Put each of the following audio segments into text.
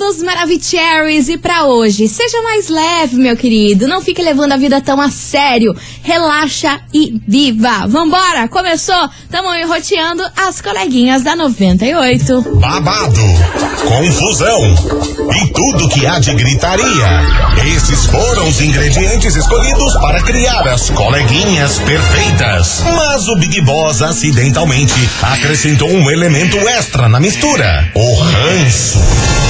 queridos Maravicheries, e para hoje, seja mais leve, meu querido. Não fique levando a vida tão a sério. Relaxa e viva. Vambora! Começou? Tamo enroteando as coleguinhas da 98. Babado, confusão e tudo que há de gritaria. Esses foram os ingredientes escolhidos para criar as coleguinhas perfeitas. Mas o Big Boss acidentalmente acrescentou um elemento extra na mistura: o ranço.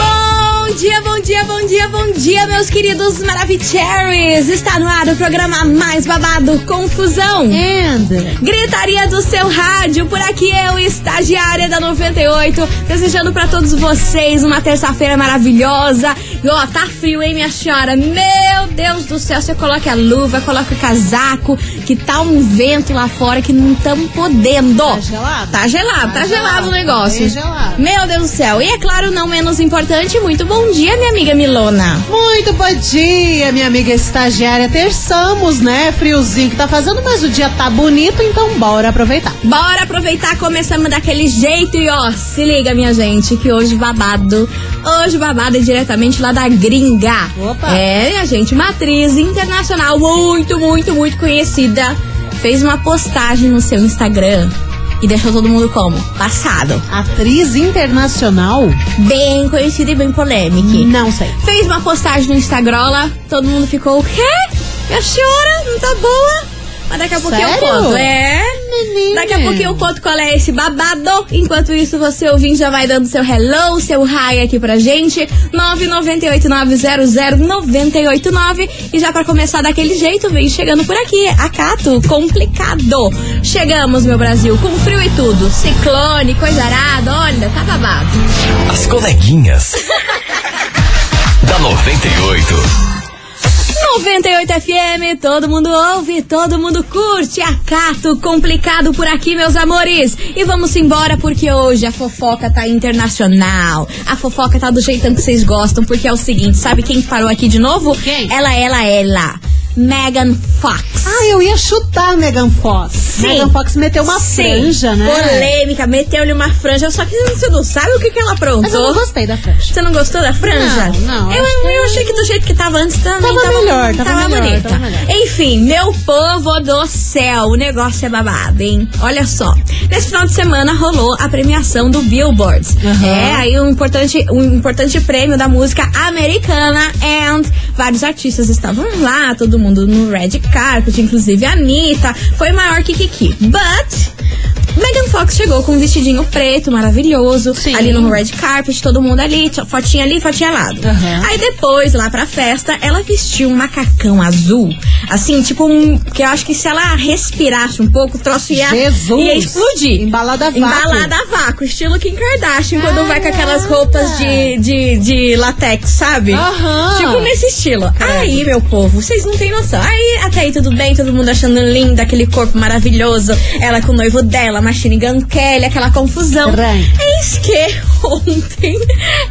Bom dia, bom dia, bom dia, bom dia, meus queridos Maravicheries! Está no ar o programa mais babado, Confusão. And Gritaria do seu rádio, por aqui eu, estagiária da 98, desejando pra todos vocês uma terça-feira maravilhosa. E ó, tá frio, hein, minha senhora? Meu Deus do céu, você coloca a luva, coloca o casaco, que tá um vento lá fora que não estamos podendo. Tá gelado? Tá gelado, tá, Tá gelado gelado, o negócio. bem gelado. Meu Deus do céu. E é claro, não menos importante, muito bom dia, minha amiga Milona. muito bom dia, minha amiga estagiária. Terçamos, né? Friozinho que tá fazendo, mas o dia tá bonito, então bora aproveitar. Bora aproveitar, começamos daquele jeito e ó, se liga, minha gente, que hoje babado, hoje babado é diretamente lá da gringa. Opa. É, minha gente, uma atriz internacional muito, muito, muito conhecida fez uma postagem no seu Instagram e deixou todo mundo como? Passado. Atriz internacional? Bem conhecida e bem polêmica. Não sei. Fez uma postagem no Instagram, todo mundo ficou, o quê? A senhora não tá boa? Mas daqui a pouquinho eu conto. É. Menina. Daqui a pouquinho eu conto qual é esse babado. Enquanto isso, você ouvindo já vai dando seu hello, seu hi aqui pra gente. 998900989. E já pra começar daquele jeito, vem chegando por aqui. Acato, complicado. Chegamos, meu Brasil, com frio e tudo. Ciclone, coisa arada. Olha, tá babado. As coleguinhas. da 98. 98 FM, todo mundo ouve, todo mundo curte. Acato complicado por aqui, meus amores. E vamos embora porque hoje a fofoca tá internacional. A fofoca tá do jeitão que vocês gostam, porque é o seguinte, sabe quem parou aqui de novo? Quem? Ela, ela, ela. Megan Fox. Ah, eu ia chutar a Megan Fox. Sim. Megan Fox meteu uma Sim. franja, né? Polêmica, meteu-lhe uma franja, só que você não sabe o que, que ela aprontou. Mas eu não gostei da franja. Você não gostou da franja? Não, não, Eu, eu achei que do jeito que tava antes também Tava tava, melhor, tava melhor, bonita. tava melhor. Enfim, meu povo do céu, o negócio é babado, hein? Olha só. Nesse final de semana rolou a premiação do Billboard. Aham. É, aí um importante, um importante prêmio da música americana and vários artistas estavam lá, todo mundo no red carpet, inclusive a Anitta. Foi maior que Kiki. But Megan Fox chegou com um vestidinho preto, maravilhoso, Sim. ali no red carpet, todo mundo ali, tinha fotinha ali, fotinha lá. Aham. Aí depois, lá pra festa, ela vestiu um macacão azul, assim, tipo um, que eu acho que se ela respirasse um pouco, o troço ia, Jesus. ia explodir. Embalada a vácuo. Embalada a vácuo, estilo Kim Kardashian, quando vai com aquelas roupas de, de, de latex, sabe? Aham. Tipo nesse estilo. Aí, meu povo, vocês não têm noção. Aí, até aí tudo bem, todo mundo achando linda, aquele corpo maravilhoso. Ela com o noivo dela, Machine Gun Kelly, aquela confusão. Estranho. Eis que ontem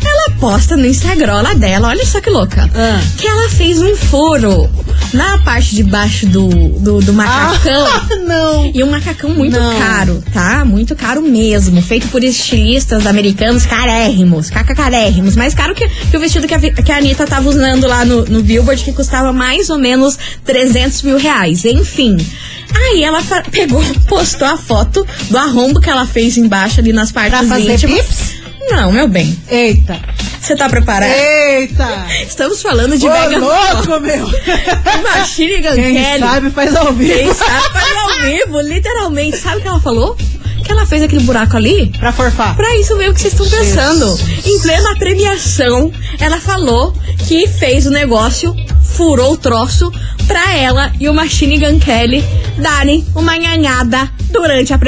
ela posta no Instagram lá dela, olha só que louca. Ah. Que ela fez um furo na parte de baixo do, do, do macacão. Ah, não. E um macacão muito Não. caro, tá? Muito caro mesmo. Feito por estilistas americanos carérrimos, cacacarérrimos. Mais caro que, que o vestido que a, que a Anitta tava usando lá no, no Billboard, que custava mais ou menos 300 mil reais. Enfim. Aí ela pegou, postou a foto do arrombo que ela fez embaixo ali nas partes Pra fazer íntimas. pips? Não, meu bem. Eita. Você tá preparado? Eita. Estamos falando de Ô, Fox. louco, meu. Machine Gun Quem sabe faz ao vivo. Quem sabe faz ao vivo, literalmente. Sabe o que ela falou? Que ela fez aquele buraco ali Pra forfar. Pra isso mesmo que vocês estão pensando. Em plena premiação, ela falou que fez o negócio, furou o troço pra ela e o Machine Gun Kelly darem uma nhanhada durante a,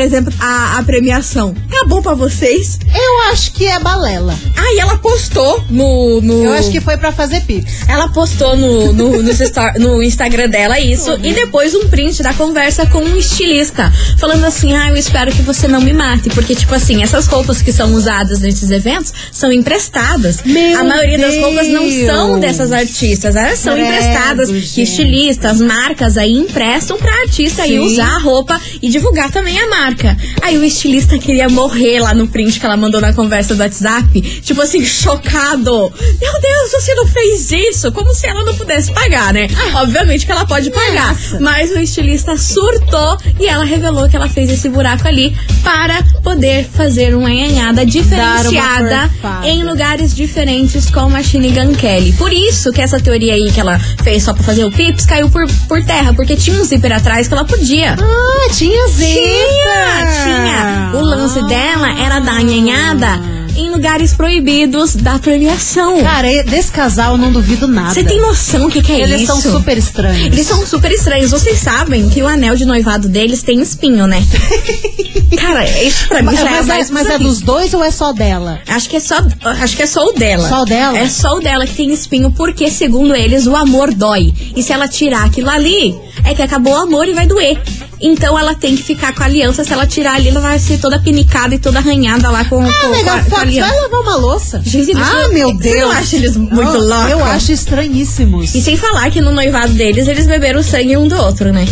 a- a premiação. É bom pra vocês? Eu acho que é balela. Aí ela postou no. no Eu acho que foi pra fazer pips. Ela postou no, no, stor- no Instagram dela isso e depois um print da conversa com um estilista. Falando assim: Ah, eu espero que você não me mate. Porque, tipo assim, essas roupas que são usadas nesses eventos são emprestadas. Meu a maioria das roupas não são Deus. dessas artistas, elas são Credo, emprestadas. Que gente. estilistas, marcas aí emprestam pra artista aí Sim. usar a roupa e divulgar também a marca. Aí o estilista queria morrer lá no print que ela mandou na conversa do WhatsApp. Tipo assim, chocado. Meu Deus, você não fez isso? Como se ela não pudesse pagar, né? Obviamente que ela pode pagar. Nossa. Mas o estilista surtou e ela revelou que ela fez esse buraco ali para poder fazer uma enhanhada diferenciada em lugares diferentes com a Machine Gun Kelly. Por isso que essa teoria aí que ela fez só pra fazer o pips caiu por, por terra, porque tinha um zíper atrás que ela podia. Ah, tinha zíper. Tinha, tinha. O lance dela era dar nhanhada em lugares proibidos da premiação. Cara, desse casal eu não duvido nada. Você tem noção o que, que é Eles isso? são super estranhos. Eles são super estranhos. Vocês sabem que o anel de noivado deles tem espinho, né? Cara, isso pra mim Mas, já é mas, mais é, mas é dos dois ou é só dela? Acho que é só, acho que é só o dela. Só o dela? É só o dela que tem espinho, porque segundo eles o amor dói. E se ela tirar aquilo ali, é que acabou o amor e vai doer. Então ela tem que ficar com a aliança. Se ela tirar ali, ela vai ser toda pinicada e toda arranhada lá com, Ah, com, com, a, com a Fox, aliança. vai lavar uma louça. Gente, ah, não- meu você Deus. não acha eles muito Eu- loucos? Eu acho estranhíssimos. E sem falar que no noivado deles, eles beberam o sangue um do outro, né?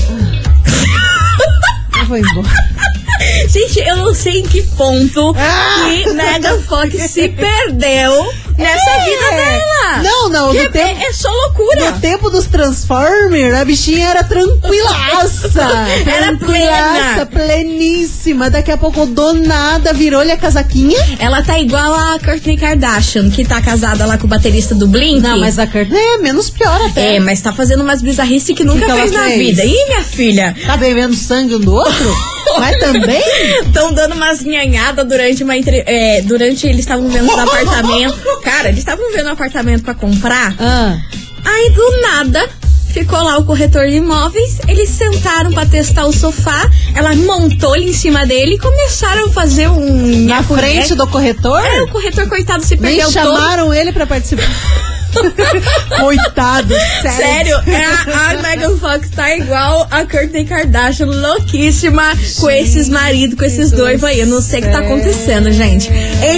Eu vou embora. Gente, eu não sei em que ponto Ah! que Megan Fox se perdeu nessa É. vida dela. Não, não, Que no tempo- é, só loucura. No tempo dos Transformers, a bichinha era tranquilaça. Era tranquilaça, pleníssima. Daqui a pouco, do nada, virou-lhe a casaquinha. Ela tá igual a Kourtney Kardashian, que tá casada lá com o baterista do Blink. Não, mas a Kurt é menos pior até. É, mas tá fazendo umas bizarrices que nunca que ela fez na fez? vida. Ih, minha filha. Tá bebendo sangue um do outro? Mas também? Estão dando umas nhanhadas durante uma entre... é, durante eles estavam vendo um apartamento. Cara, eles estavam vendo um apartamento pra comprar. Ah, Aí do nada ficou lá o corretor de imóveis. Eles sentaram pra testar o sofá. Ela montou ele em cima dele e começaram a fazer um. na frente do corretor? É, o corretor, coitado, se Nem perdeu todo. chamaram ele pra participar. Coitado, sério. Sério, é a, a Megan Fox tá igual a Kourtney Kardashian, louquíssima com esses maridos, com esses do dois aí. Eu não sei o que tá acontecendo, gente.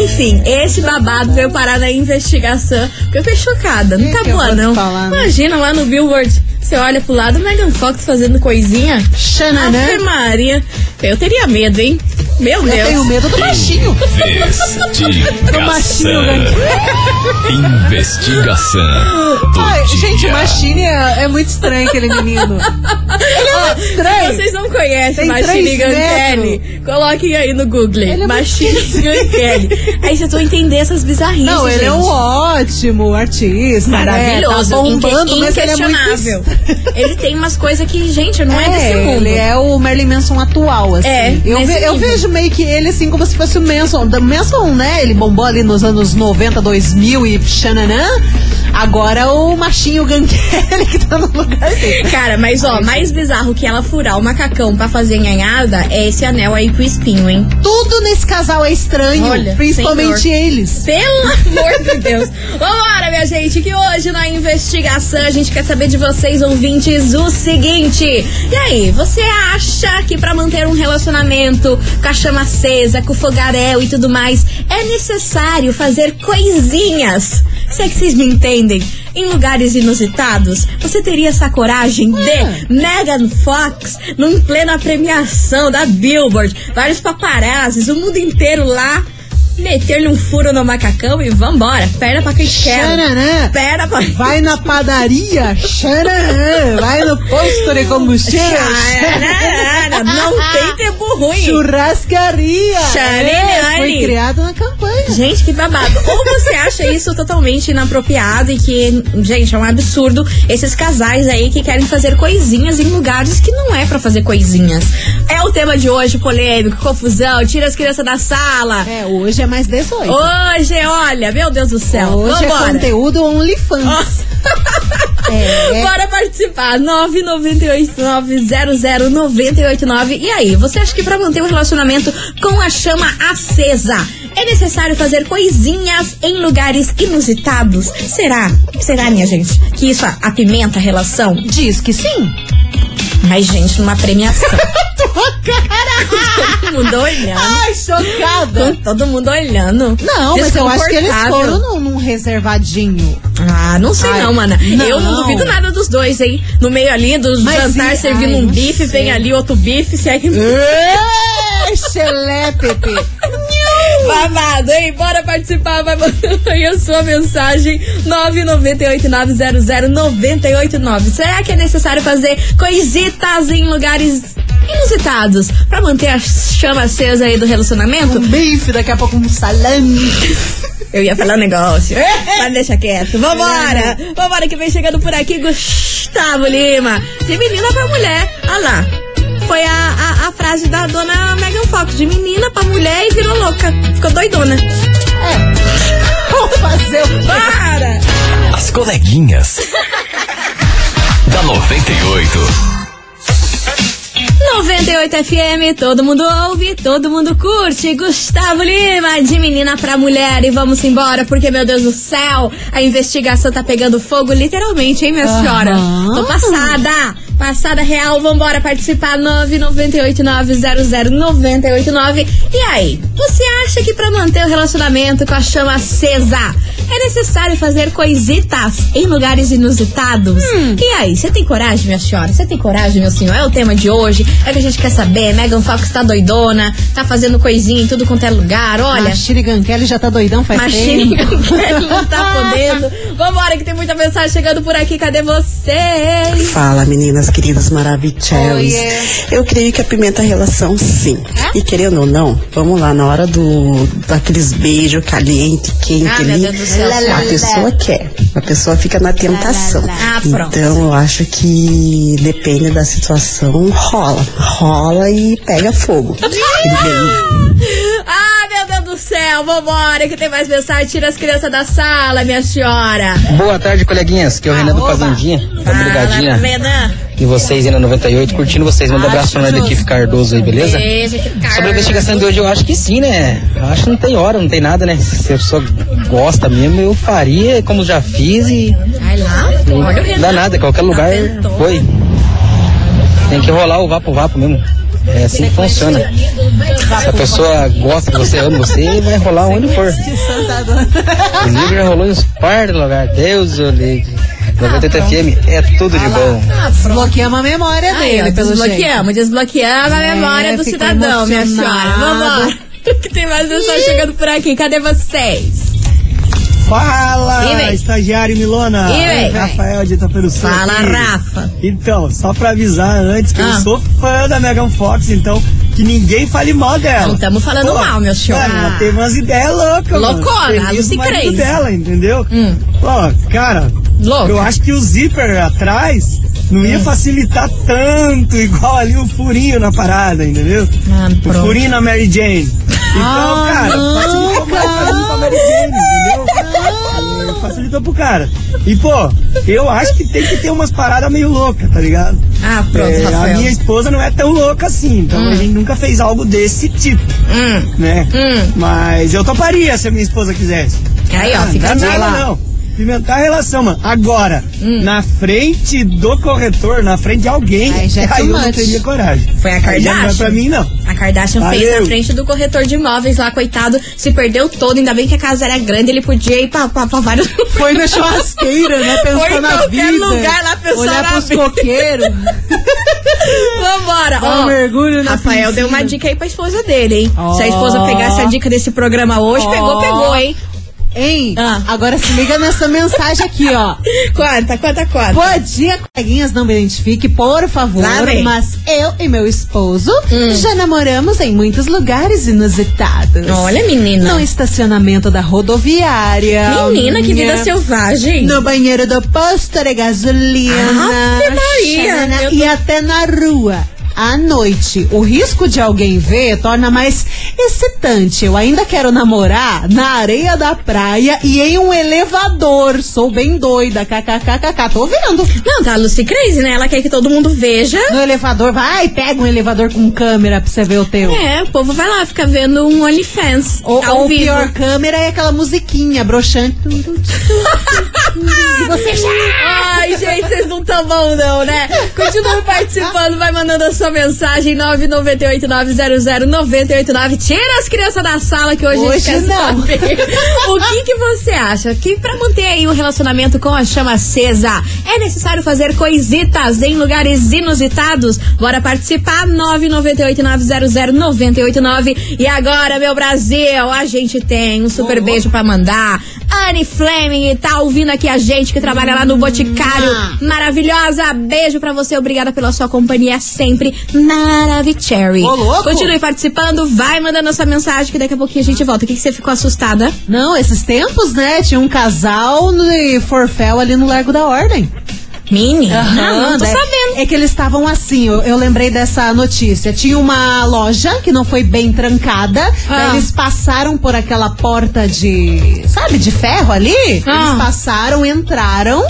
Enfim, esse babado veio parar na investigação. Porque eu fiquei chocada. Não Que tá que boa, não. falar, né? Imagina lá no Billboard. Você olha pro lado, Megan Fox fazendo coisinha. Xananã. Ave Maria. Eu teria medo, hein? Meu Eu Deus. tenho medo do machinho. Investigação. machinho, Investigação do Ai, dia. gente, o Machine é, é muito estranho aquele menino. Ele é muito Se estranho. vocês não conhecem Machine. Kelly, coloquem aí no Google. Ele é Machine Gun Kelly. Aí vocês vão entender essas bizarrices. Não, ele é um ótimo artista. Maravilhoso, Né? Tá bombando, mas ele é muito. Ele tem umas coisas que, gente, não é, desse mundo. Ele é o Marilyn Manson atual, assim. É, eu, ve- eu nível. Vejo meio que ele assim como se fosse o Manson. O Manson, né? Ele bombou ali nos anos 90, 2000 e xananã. Agora o machinho Gankelli que tá no lugar dele. Cara, mas ó, mais bizarro que ela furar o macacão pra fazer nhanhada é esse anel aí com espinho, hein? Tudo nesse casal é estranho, Olha, principalmente eles. Pelo amor de Deus. Vambora, minha gente, que hoje na investigação a gente quer saber de vocês, ouvintes, o seguinte. E aí, você acha que pra manter um relacionamento com a chama acesa, com o fogaréu e tudo mais, é necessário fazer coisinhas? Se é que vocês me entendem. Em lugares inusitados, você teria essa coragem de Megan Fox, num plena premiação da Billboard, vários paparazzis, o mundo inteiro lá, meter-lhe um furo no macacão e vambora. Perna pra quem quer. Xananã. Perna pra. Vai na padaria, xananã. Vai no posto de combustível, Xanana, Não tem tempo ruim. churrascaria. Xananã. É, foi criado na campanha. Gente, que babado. Ou você acha isso totalmente inapropriado e que, gente, é um absurdo esses casais aí que querem fazer coisinhas em lugares que não é pra fazer coisinhas. É o tema de hoje, polêmico, confusão, tira as crianças da sala. É, hoje é mais 18. Hoje, olha, meu Deus do céu. Hoje é Vambora. conteúdo OnlyFans. Ó, É. Bora participar. 998900989. E aí, você acha que pra manter um relacionamento com a chama acesa é necessário fazer coisinhas em lugares inusitados? Será? Será, minha gente, que isso apimenta a relação? Diz que sim. Ai, gente, numa premiação. Tua cara! Todo mundo olhando. Ai, chocada. Todo mundo olhando. Não, mas eu acho que eles foram num, num reservadinho. Ah, não sei Ai, não, mana. não. Eu não duvido nada dos dois, hein? No meio ali do Mas jantar e- servindo ai, um bife, sei. vem ali outro bife, se é Babado, hein? Bora participar, vai mandando aí a sua mensagem 998-900-989. Será que é necessário fazer coisitas em lugares inusitados pra manter a chama acesa aí do relacionamento? Um bife, daqui a pouco um salame. Eu ia falar um negócio, mas deixa quieto. Vambora! Vambora que vem chegando por aqui Gustavo Lima. De menina pra mulher. Olha lá. Foi a, a, a frase da dona Megan Fox. De menina pra mulher e virou louca. Ficou doidona. Vamos fazer o? Para! As coleguinhas. da 98. 98 FM, todo mundo ouve, todo mundo curte. Gustavo Lima, de menina pra mulher. E vamos embora, porque, meu Deus do céu, a investigação tá pegando fogo, literalmente, hein, minha Aham. senhora? Tô passada. Passada real, vambora participar. 998900989. E aí, você acha que pra manter o relacionamento com a chama acesa é necessário fazer coisitas em lugares inusitados? E aí, você tem coragem, minha senhora? Você tem coragem, meu senhor? É o tema de hoje. É o que a gente quer saber. Megan Fox tá doidona, tá fazendo coisinha em tudo quanto é lugar. Olha, Machiri Gankelli já tá doidão faz Machine tempo. Gun não tá podendo. Vambora, que tem muita mensagem chegando por aqui. Cadê vocês? Fala, meninas queridas maravilhosas. Oiê. Eu creio que apimenta a relação, sim. E querendo ou não, vamos lá, na hora do daqueles beijos caliente, quente Ah, meu ali, A pessoa quer. A pessoa fica na tentação. Ah. Então, eu acho que depende da situação, rola. Rola e pega fogo. do céu. Vambora, que tem mais mensagem. Tira as crianças da sala, minha senhora. Boa tarde, coleguinhas. Que é o Renan do. Fazendinha. Tá brigadinha. Renan. E vocês aí na 98, curtindo vocês. Manda um abraço nós daqui, Cardoso aí, beleza? Beijo. Sobre a investigação de hoje, eu acho que sim, né? Eu acho que não tem hora, não tem nada, né? Se a pessoa gosta mesmo, eu faria como já fiz e Vai lá. Não dá nada, qualquer lugar Aventou. foi. Tem que rolar o vapo-vapo mesmo. É assim que funciona. Se a pessoa gosta que você ama você, vai rolar onde for. O livro já rolou em uns par de lugares. Deus, o livro. 98 FM é tudo de bom. Ah, Desbloqueamos a memória dele, ó, pelo jeito. desbloqueamos, desbloqueamos a É, memória do ficou cidadão, minha senhora. emocionado. Vambora. Que tem mais mensagem chegando por aqui. Cadê vocês? Fala, estagiário Milona. E vem. Rafael de Itaperuçu. Fala. Rafa. Então, só pra avisar antes que Ah. eu sou fã da Megan Fox, então que ninguém fale mal dela. Não estamos falando Pô, mal, meu senhor. Cara, ela teve umas ideias loucas. Loucona, Feliz Lucy Crazy. dela, entendeu? Hum. Pô, cara, Louca. eu acho que o zíper atrás não ia facilitar tanto igual ali o furinho na parada, entendeu? Ah, o furinho na Mary Jane. Então, Ah, cara, não, facilitou mais pra mim pra Mary Jane, entendeu? Facilitou pro cara. E, pô, eu acho que tem que ter umas paradas meio loucas, tá ligado? Ah, pronto, É, a Rafael. minha esposa não é tão louca assim, então a gente nunca fez algo desse tipo, Hum, né? hum. Mas eu toparia se a minha esposa quisesse. Aí, ó, Ah, fica a não nada, não. Pimentar a relação, mano. Agora, Hum. na frente do corretor, na frente de alguém, Aí já é aí eu não teria coragem. Foi a Aí já não é Kardashian. pra mim, não. A Kardashian fez Valeu. na frente do corretor de imóveis lá, coitado, se perdeu todo. Ainda bem que a casa era grande, ele podia ir pra, pra, pra vários Foi na churrasqueira, né? Foi Pensar em na qualquer vida. lugar lá, pensar Olhar na pros vida. coqueiros. Vambora. Ó, um mergulho na Rafael piscina. deu uma dica aí pra esposa dele, hein? Ó. Se a esposa pegasse a dica desse programa hoje, Ó. pegou, pegou, hein? Hein? Ah. Agora se liga nessa mensagem aqui, ó. Quanta, quanta, quanta? Bom dia, coleguinhas, não me identifique, por favor. Mas eu e meu esposo já namoramos em muitos lugares inusitados. Olha, menina. No estacionamento da rodoviária. Menina, que vida Minha- selvagem. No banheiro do posto de gasolina. Ave Maria, Xanana, E até na rua. À noite. O risco de alguém ver torna mais excitante. Eu ainda quero namorar na areia da praia e em um elevador. Sou bem doida. KKKKK. Tô vendo. Não, tá a Lucy Crazy, né? Ela quer que todo mundo veja. No elevador, vai, pega um elevador com câmera pra você ver o teu. É, o povo vai lá, fica vendo um OnlyFans. Ou, ao ou vivo. pior câmera é aquela musiquinha broxante. e você já. Ai, gente, vocês não tão bom, não, né? Continue participando, vai mandando a sua mensagem 998900989. Tira as crianças da sala que hoje, a Hoje gente quer não. saber. O que, que você acha? Que pra manter aí o relacionamento com a chama acesa, é necessário fazer coisitas em lugares inusitados? Bora participar, 998900989. E agora, meu Brasil, a gente tem um super beijo pra mandar. Anne Fleming tá ouvindo aqui a gente que trabalha lá no Boticário. Maravilhosa, beijo pra você, obrigada pela sua companhia sempre. Maravicherry. Ô, louco. Continue participando, vai mandando essa mensagem que daqui a pouquinho a gente volta. O que, que você ficou assustada? Não, esses tempos, né? Tinha um casal no Forfel ali no Largo da Ordem. Mini? Aham, não, não tô né? sabendo. É que eles estavam assim, eu, eu lembrei dessa notícia. Tinha uma loja que não foi bem trancada. Ah. eles passaram por aquela porta de. Sabe, de ferro ali? Ah. Eles passaram, entraram.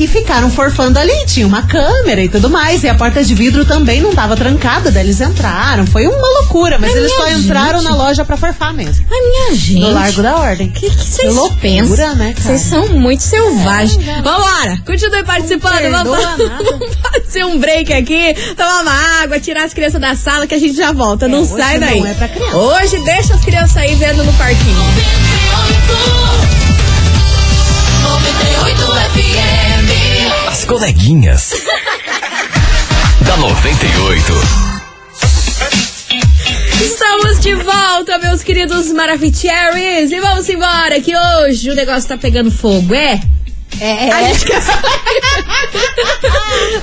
E ficaram forfando ali, tinha uma câmera e tudo mais. E a porta de vidro também não tava trancada, daí eles entraram. Foi uma loucura, mas Ai, eles só minha entraram gente. na loja pra forfar mesmo. Ai, minha gente. No Largo da Ordem. Que que vocês pensam? né, cara? Vocês são muito selvagens. Vambora! Continue participando. Não Vamos, fazer um break aqui, tomar uma água, tirar as crianças da sala que a gente já volta. não É, hoje sai não daí. é pra criança. Hoje deixa as crianças aí vendo no parquinho. Coleguinhas. da 98. Estamos de volta, meus queridos Maravicheries. E vamos embora, que hoje o negócio tá pegando fogo, é? É, A gente quer saber.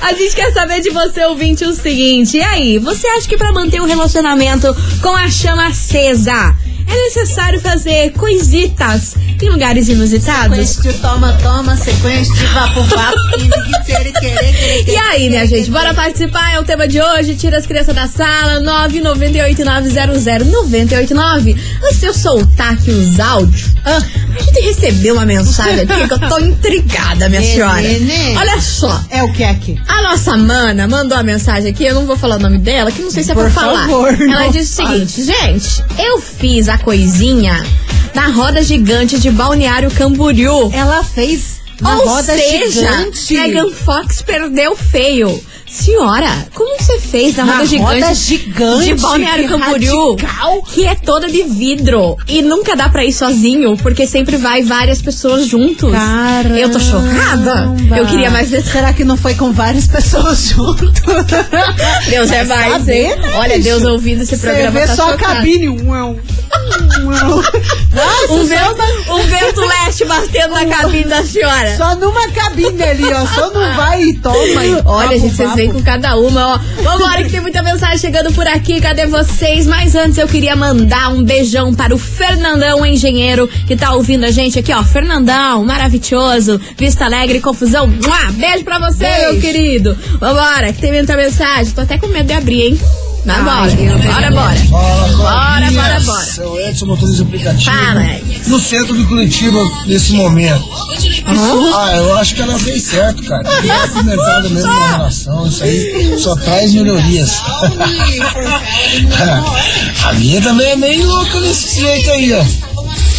a gente quer saber de você, ouvinte, o seguinte. E aí, você acha que pra manter um relacionamento com a chama acesa é necessário fazer coisitas em lugares inusitados? Sequência de toma, toma, sequência de vapo, vapo. E aí, minha gente, bora participar, é o tema de hoje. Tira as crianças da sala, 998900989. Antes de eu soltar aqui os áudios, ah, a gente recebeu uma mensagem aqui que eu tô intrigada, minha senhora. Olha só. É o que aqui? A nossa mana mandou a mensagem aqui, eu não vou falar o nome dela, que não sei se é Por pra falar. favor, Ela não disse o seguinte, gente, eu fiz a coisinha na roda gigante de Balneário Camboriú. Ela fez Ou roda seja, gigante. Megan Fox perdeu feio. Senhora, como você fez na, roda gigante? roda gigante, De Balneário que Camboriú. radical. Que é toda de vidro. E nunca dá pra ir sozinho, porque sempre vai várias pessoas juntos. Caramba. Eu tô chocada. Eu queria mais ver. Será que não foi com várias pessoas junto? Deus é mais, saber, né, Olha? Deus ouvindo esse Você programa vê tá só a cabine. Um, um, um. Nossa, Um só, vento, vento leste batendo na cabine da senhora. só numa cabine ali, ó. Só não vai e toma. E Olha, vapo, gente, vocês vêm com cada uma, ó. Vambora que tem muita mensagem chegando por aqui. Cadê vocês? Mas antes eu queria mandar um beijão para o Fernandão, engenheiro, que tá ouvindo a gente aqui, ó. Fernandão, maravilhoso. Vista Alegre, confusão. Mua! Beijo pra você, Beijo. meu querido. Vambora, que tem muita mensagem. Tô até com medo de abrir, hein? Mas bora. Bora, bora. Bora, bora, bora. Seu Edson, motorista aplicativo. Fala. No centro de Curitiba, nesse momento. Ah, eu acho que ela fez certo, cara. Tá pimentada mesmo na relação. Isso aí só traz melhorias. A minha também é meio louca desse jeito aí, ó.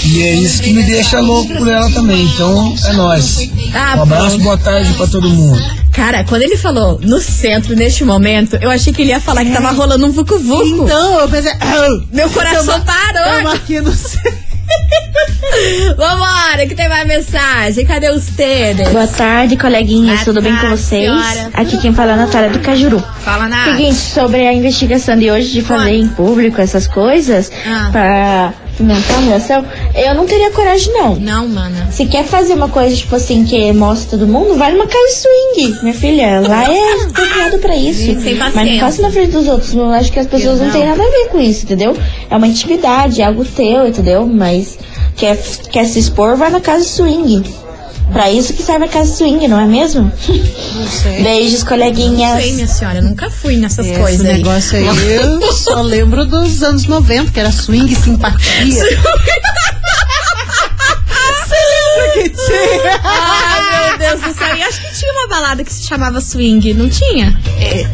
E é isso que me deixa louco por ela também. Então, é nóis. Ah, Um abraço, boa tarde pra todo mundo. Cara, quando ele falou no centro, neste momento, eu achei que ele ia falar que tava rolando um vucu-vucu. Então, eu pensei. Meu coração Tamo parou. aqui no centro. Vambora, que tem mais mensagem. Cadê os tênis? Boa tarde, coleguinhas. Boa Tudo bem com tarde, vocês? senhora. Aqui quem fala é a Natália do Cajuru. Fala nada. Seguinte, sobre a investigação de hoje de fazer em público essas coisas Ah. pra pimentar a relação, eu não teria coragem, não. Não, mana. Se quer fazer uma coisa, tipo assim, que mostra todo mundo, vai numa casa swing, minha filha. Lá é criado pra isso. Gente, sem Mas paciência. não faça na frente dos outros. Eu acho que as pessoas não. têm nada a ver com isso, entendeu? É uma intimidade, é algo teu, entendeu? Mas quer, quer se expor, vai na casa swing. Pra isso que serve a casa swing, não é mesmo? Não sei. Beijos, Não coleguinhas. sei, minha senhora, eu nunca fui nessas Esse coisas aí. negócio aí, eu só lembro dos anos 90, que era swing e simpatia. Você lembra que tinha? Ai, meu Deus do céu. E acho que tinha uma balada que se chamava swing, não tinha?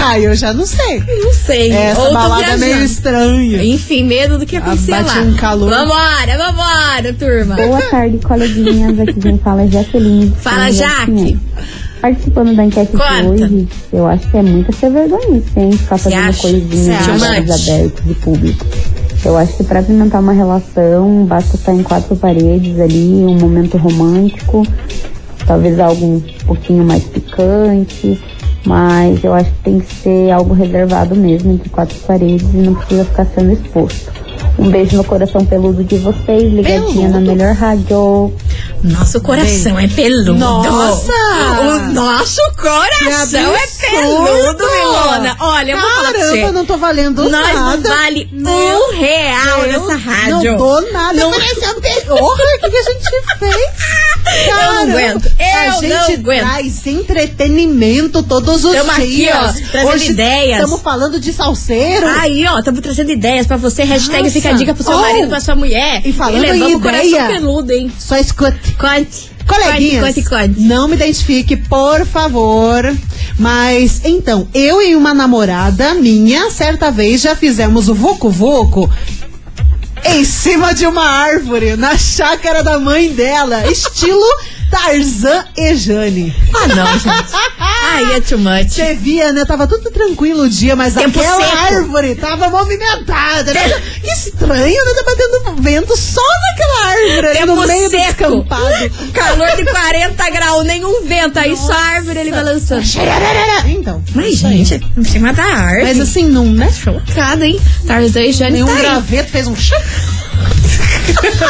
Ah, eu já não sei. Não sei. Essa Ou balada é meio estranha. Enfim, medo do que acontecer bate lá. um calor. Vambora, vambora, turma. Boa tarde, coleguinhas. Aqui quem fala é Jaqueline. Fala, Jaque. Pinheiros. Participando da enquete Conta. de hoje, eu acho que é muita ser vergonhice, hein? Ficar fazendo coisinhas abertos de público. Eu acho que pra pimentar uma relação, basta estar em quatro paredes ali, um momento romântico, talvez algo um pouquinho mais picante, mas eu acho que tem que ser algo reservado mesmo, entre quatro paredes, e não precisa ficar sendo exposto. Um beijo no coração peludo de vocês, ligadinha na melhor rádio. Nosso coração é peludo. Nossa! O nosso coração é peludo! Milona. Olha, eu vou falar pra você. Caramba, não tô valendo Nós não nada. vale Meu um real Deus, nessa rádio. Não dou nada. Não- Pareceu que... Porra, o que, que a gente fez? Eu não aguento, eu a não gente aguento. traz entretenimento todos os Tamo aqui, dias. ó, trazendo Hoje ideias. Estamos falando de salseiro. Aí, ó, estamos trazendo ideias pra você. Hashtag Nossa. fica a dica pro seu Oh. marido, pra sua mulher. E falando em levamos o coração ideia. peludo, hein? Só escute. Conte. Coleguinhas, Conte, conte, conte. não me identifique, por favor. Mas, então, eu e uma namorada minha, certa vez, já fizemos o Voco Voco em cima de uma árvore, na chácara da mãe dela, estilo Tarzan e Jane. Ah, não, gente. Aí é too much. Você via, né? Tava tudo tranquilo o dia, mas Tempo aquela seco. árvore tava movimentada. Né? Que estranho, né? Tá batendo vento só naquela árvore Tempo no meio do seco. descampado. Calor de 40 graus, nenhum vento. Aí só a árvore ali balançando. Então. Mas, isso aí. gente, em cima da árvore. Mas assim, não, né? Chocada, hein? Tarzan e Jane Nenhum tá graveto fez um.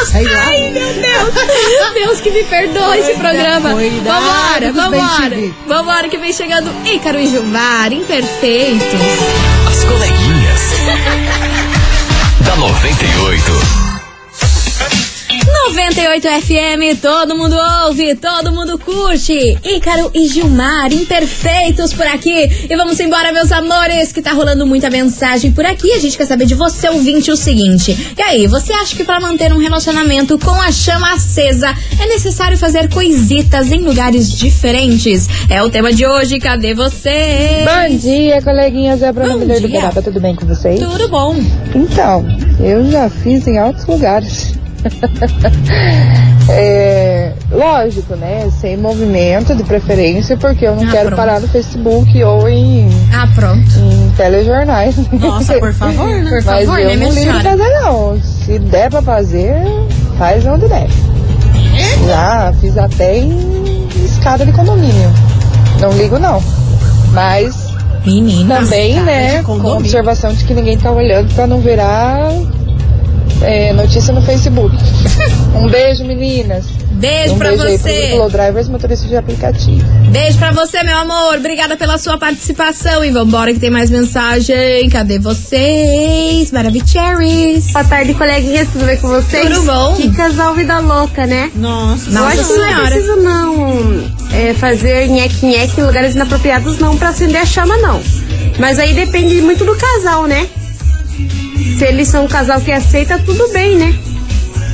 Sei lá. Ai, meu Deus. Deus que me perdoe esse programa. Vambora, vambora. Vambora que vem chegando Ícaro e Gilmar, imperfeitos. As coleguinhas. da 98. 98 FM, todo mundo ouve, todo mundo curte. Ícaro e Gilmar, imperfeitos por aqui. E vamos embora, meus amores, que tá rolando muita mensagem por aqui. A gente quer saber de você, ouvinte, o seguinte. E aí, você acha que pra manter um relacionamento com a chama acesa é necessário fazer coisitas em lugares diferentes? É o tema de hoje, cadê você? Bom dia, coleguinhas. É a Bruna Miller do. Beraba. Tudo bem com vocês? Tudo bom? Então, eu já fiz em altos lugares. É, lógico, né? Sem movimento de preferência, porque eu não Ah, quero pronto. parar no Facebook ou em, Ah, pronto. em telejornais. Nossa, por favor, né? Por Mas favor, eu né, não ligo fazer, não. Se der pra fazer, faz onde der. Já fiz até em escada de condomínio. Não ligo, não. Mas Menina. também, né, com observação de que ninguém tá olhando pra não virar é, notícia no Facebook. um beijo, meninas. Beijo um pra beijo aí você. pros drivers motoristas de aplicativo. Beijo pra você, meu amor. Obrigada pela sua participação. E vambora que tem mais mensagem. Cadê vocês? Maravicheries. Boa tarde, coleguinhas, tudo bem com vocês? Tudo bom? Que casal vida louca, né? Nossa, Eu acho que não é Senhora. preciso não é, fazer nheque-nheque em lugares inapropriados não pra acender a chama, não. Mas aí depende muito do casal, né? Se eles são um casal que aceita, tudo bem, né?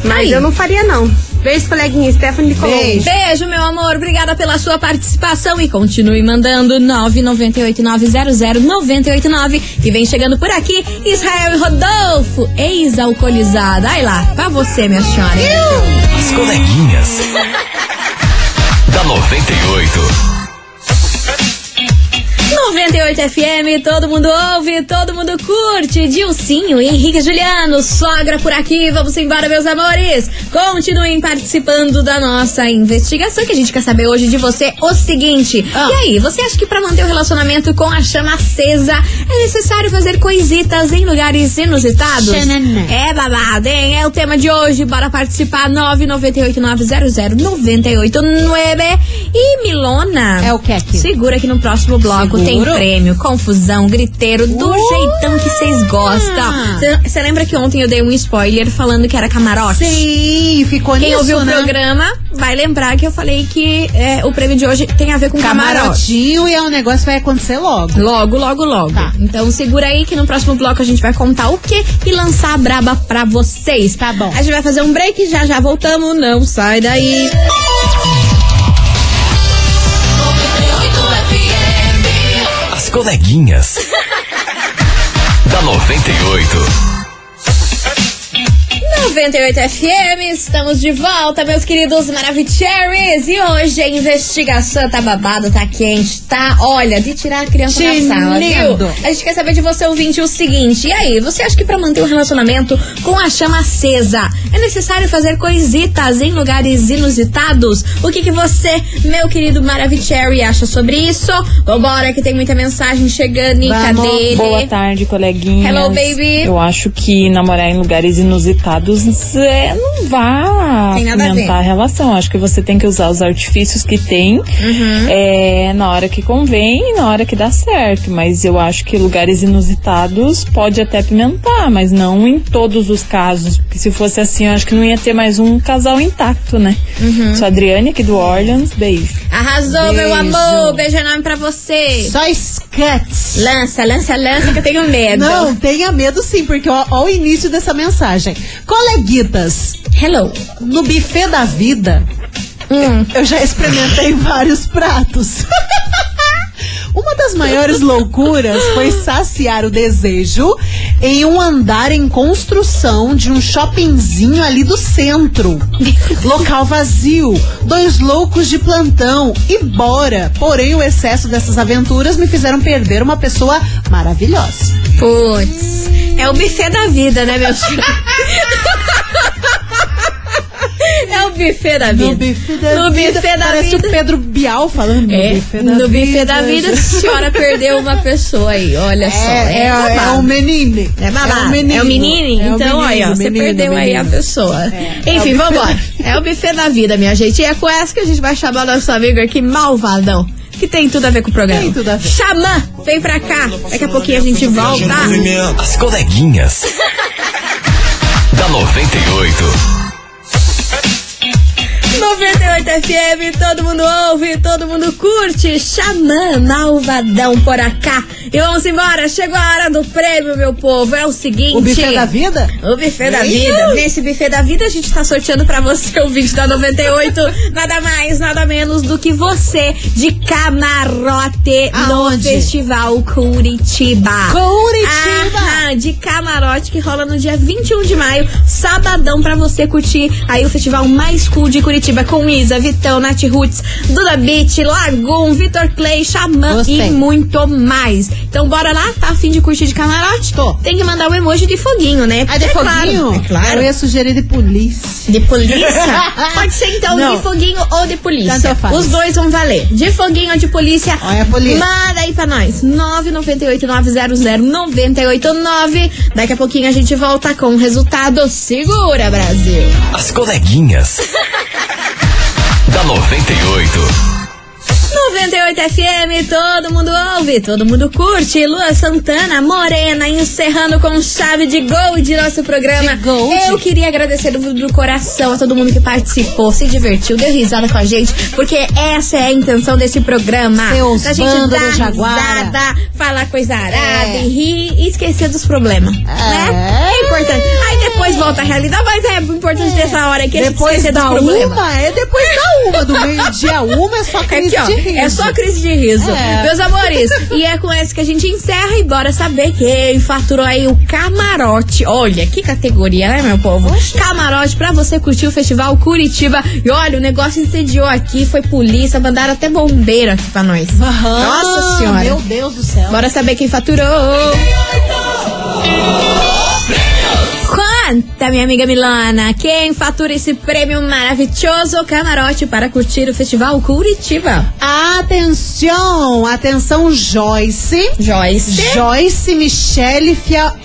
Mas Aí. eu não faria, não. Beijo, coleguinha. Stephanie de Colombo. Beijo. Beijo, meu amor. Obrigada pela sua participação e continue mandando 998900989 e vem chegando por aqui Israel e Rodolfo, ex-alcoolizada. Ai lá, pra você, minha senhora. As coleguinhas. da 98. 98 FM, todo mundo ouve, todo mundo curte. Dilcinho, Henrique Juliano, sogra por aqui. Vamos embora, meus amores. Continuem participando da nossa investigação que a gente quer saber hoje de você o seguinte. Ah. E aí, você acha que pra manter o relacionamento com a chama acesa é necessário fazer coisitas em lugares inusitados? Xanana. É babado, hein? É o tema de hoje. Bora participar. 998900989. E Milona. É o que aqui? Segura que no próximo bloco Tem prêmio, confusão, griteiro, do Uh! jeitão que vocês gostam. Você lembra que ontem eu dei um spoiler falando que era camarote? Sim, ficou Quem nisso, ouviu o né? programa vai lembrar que eu falei que é, o prêmio de hoje tem a ver com camarote. Camarotinho e é um negócio que vai acontecer logo. Logo, logo, logo. Tá. Então segura aí que no próximo bloco a gente vai contar o que e lançar a braba pra vocês. Tá bom. A gente vai fazer um break já já voltamos. Não sai daí. Coleguinhas. da 98. 98 FM, estamos de volta, meus queridos Maravicheries. E hoje a investigação tá babado, tá quente, tá? Olha, de tirar a criança da sala, viu? Lindo. A gente quer saber de você, ouvinte, o seguinte. E aí, você acha que pra manter o relacionamento com a chama acesa é necessário fazer coisitas em lugares inusitados? O que, que você, meu querido Maravicherry, acha sobre isso? Vambora, que tem muita mensagem chegando. Vamos. Cadê? Boa tarde, coleguinhas. Hello, baby. Eu acho que namorar em lugares inusitados é, não vai Tem nada a a, relação. Acho que você tem que usar os artifícios que tem Uhum. é, na hora que convém e na hora que dá certo. Mas eu acho que lugares inusitados pode até pimentar, mas não em todos os casos. Porque se fosse assim, eu acho que não ia ter mais um casal intacto, né? Uhum. Sou a Adriane aqui do Orleans. Beijo. Arrasou, meu Beijo. amor. Beijo enorme pra você. Só esquete. Lança, lança, lança, que eu tenho medo. Não, tenha medo sim, porque ó, ó o início dessa mensagem. Coleguitas, Hello. no buffet da vida, Hum. eu já experimentei vários pratos. Uma das maiores loucuras foi saciar o desejo em um andar em construção de um shoppingzinho ali do centro. Local vazio, dois loucos de plantão e bora. Porém, o excesso dessas aventuras me fizeram perder uma pessoa maravilhosa. Putz. É o buffet da vida, né, meu filho? É o buffet da vida. No buffet da No vida. buffet da Parece vida. o Pedro Bial falando no É, buffet da no vida. buffet da vida, a senhora perdeu uma pessoa aí, olha só. É, é, é, um menino. É babado. É um menino. É o menino, É o então, menino, ó, você menino, perdeu aí a menino. pessoa. É, é Enfim, o buffet vambora. É o buffet da vida, minha gente. E é com essa que a gente vai chamar nosso amigo aqui, Malvadão. Que tem tudo a ver com o programa. Tem tudo a ver. Xamã, vem pra cá. Daqui a pouquinho a gente volta. As coleguinhas. da 98. 98 FM, todo mundo ouve, todo mundo curte. Xamã, malvadão por acá. E vamos embora, chegou a hora do prêmio, meu povo. É o seguinte. O buffet da vida? O buffet da vida. Nesse buffet da vida, a gente tá sorteando pra você, ouvinte da 98, nada mais, nada menos do que você de camarote no Aonde? Festival Curitiba. Curitiba! Aham, de camarote que rola no dia 21 de maio, sabadão, pra você curtir aí o festival mais cool de Curitiba com Isa, Vitão, Nath Roots, Duda Beat, Lagoon, Vitor Clay, Xamã Gostei. e muito mais. Então bora lá, tá a fim de curtir de camarote? Tô. Tem que mandar o emoji de foguinho, né? Ah, de É foguinho? Claro, é claro. Eu ia sugerir de polícia. De polícia? Pode ser então Não. de foguinho ou de polícia. Tanto faz. Os dois vão valer. De foguinho ou de polícia. Olha a polícia. Manda aí pra nós. 998-900-989. Daqui a pouquinho a gente volta com o resultado. Segura, Brasil. As coleguinhas. da 98. 98 FM, todo mundo ouve, todo mundo curte. Lua Santana, Morena, encerrando com chave de gold nosso programa. De gold? Eu queria agradecer do, do coração a todo mundo que participou, se divertiu, deu risada com a gente, porque essa é a intenção desse programa. Seus da gente dar risada, falar coisa arada É. e rir e esquecer dos problemas. Né? É importante. Aí depois volta a realidade, mas é importante dessa hora aqui a gente Depois da uma, é depois da uma. Do meio-dia uma é só crise Aqui, ó, de riso. é só crise de riso. É. Meus amores, e é com essa que a gente encerra e bora saber quem faturou aí o camarote. Olha, que categoria, né, meu povo? Camarote pra você curtir o Festival Curitiba. E olha, o negócio incendiou aqui, foi polícia, mandaram até bombeiro aqui pra nós. Aham, Nossa senhora. Meu Deus do céu. Bora saber quem faturou. Conta, minha amiga Milana, quem fatura esse prêmio maravilhoso camarote para curtir o Festival Curitiba? Atenção, atenção, Joyce. Joyce. Joyce Michele Fial.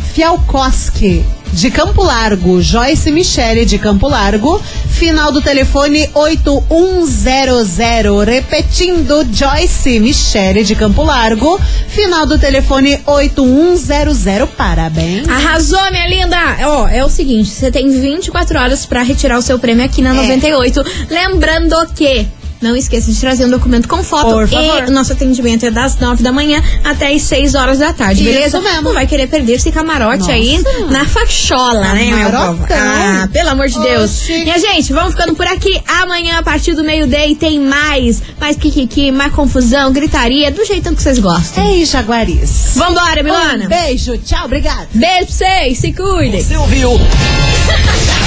De Campo Largo, Joyce Michele de Campo Largo, final do telefone 8100, repetindo, Joyce Michele de Campo Largo, final do telefone 8100, parabéns. Arrasou, minha linda! Ó, é o seguinte, você tem 24 horas pra retirar o seu prêmio aqui É. na 98. Lembrando que não esqueça de trazer um documento com foto Por favor. e o nosso atendimento é das 9 da manhã até as 6 horas da tarde, Isso beleza? mesmo. Não vai querer perder esse camarote Nossa. aí na fachola, né, meu povo? Ah, pelo amor de Deus. Oxi. Minha gente, vamos ficando por aqui. Amanhã, a partir do meio-dia, tem mais, mais kikiki, mais confusão, gritaria, do jeitão que vocês gostam. Ei, Jaguaris. Vambora, Milana! Um beijo, tchau, obrigada. Beijo pra vocês, se cuidem! Você ouviu?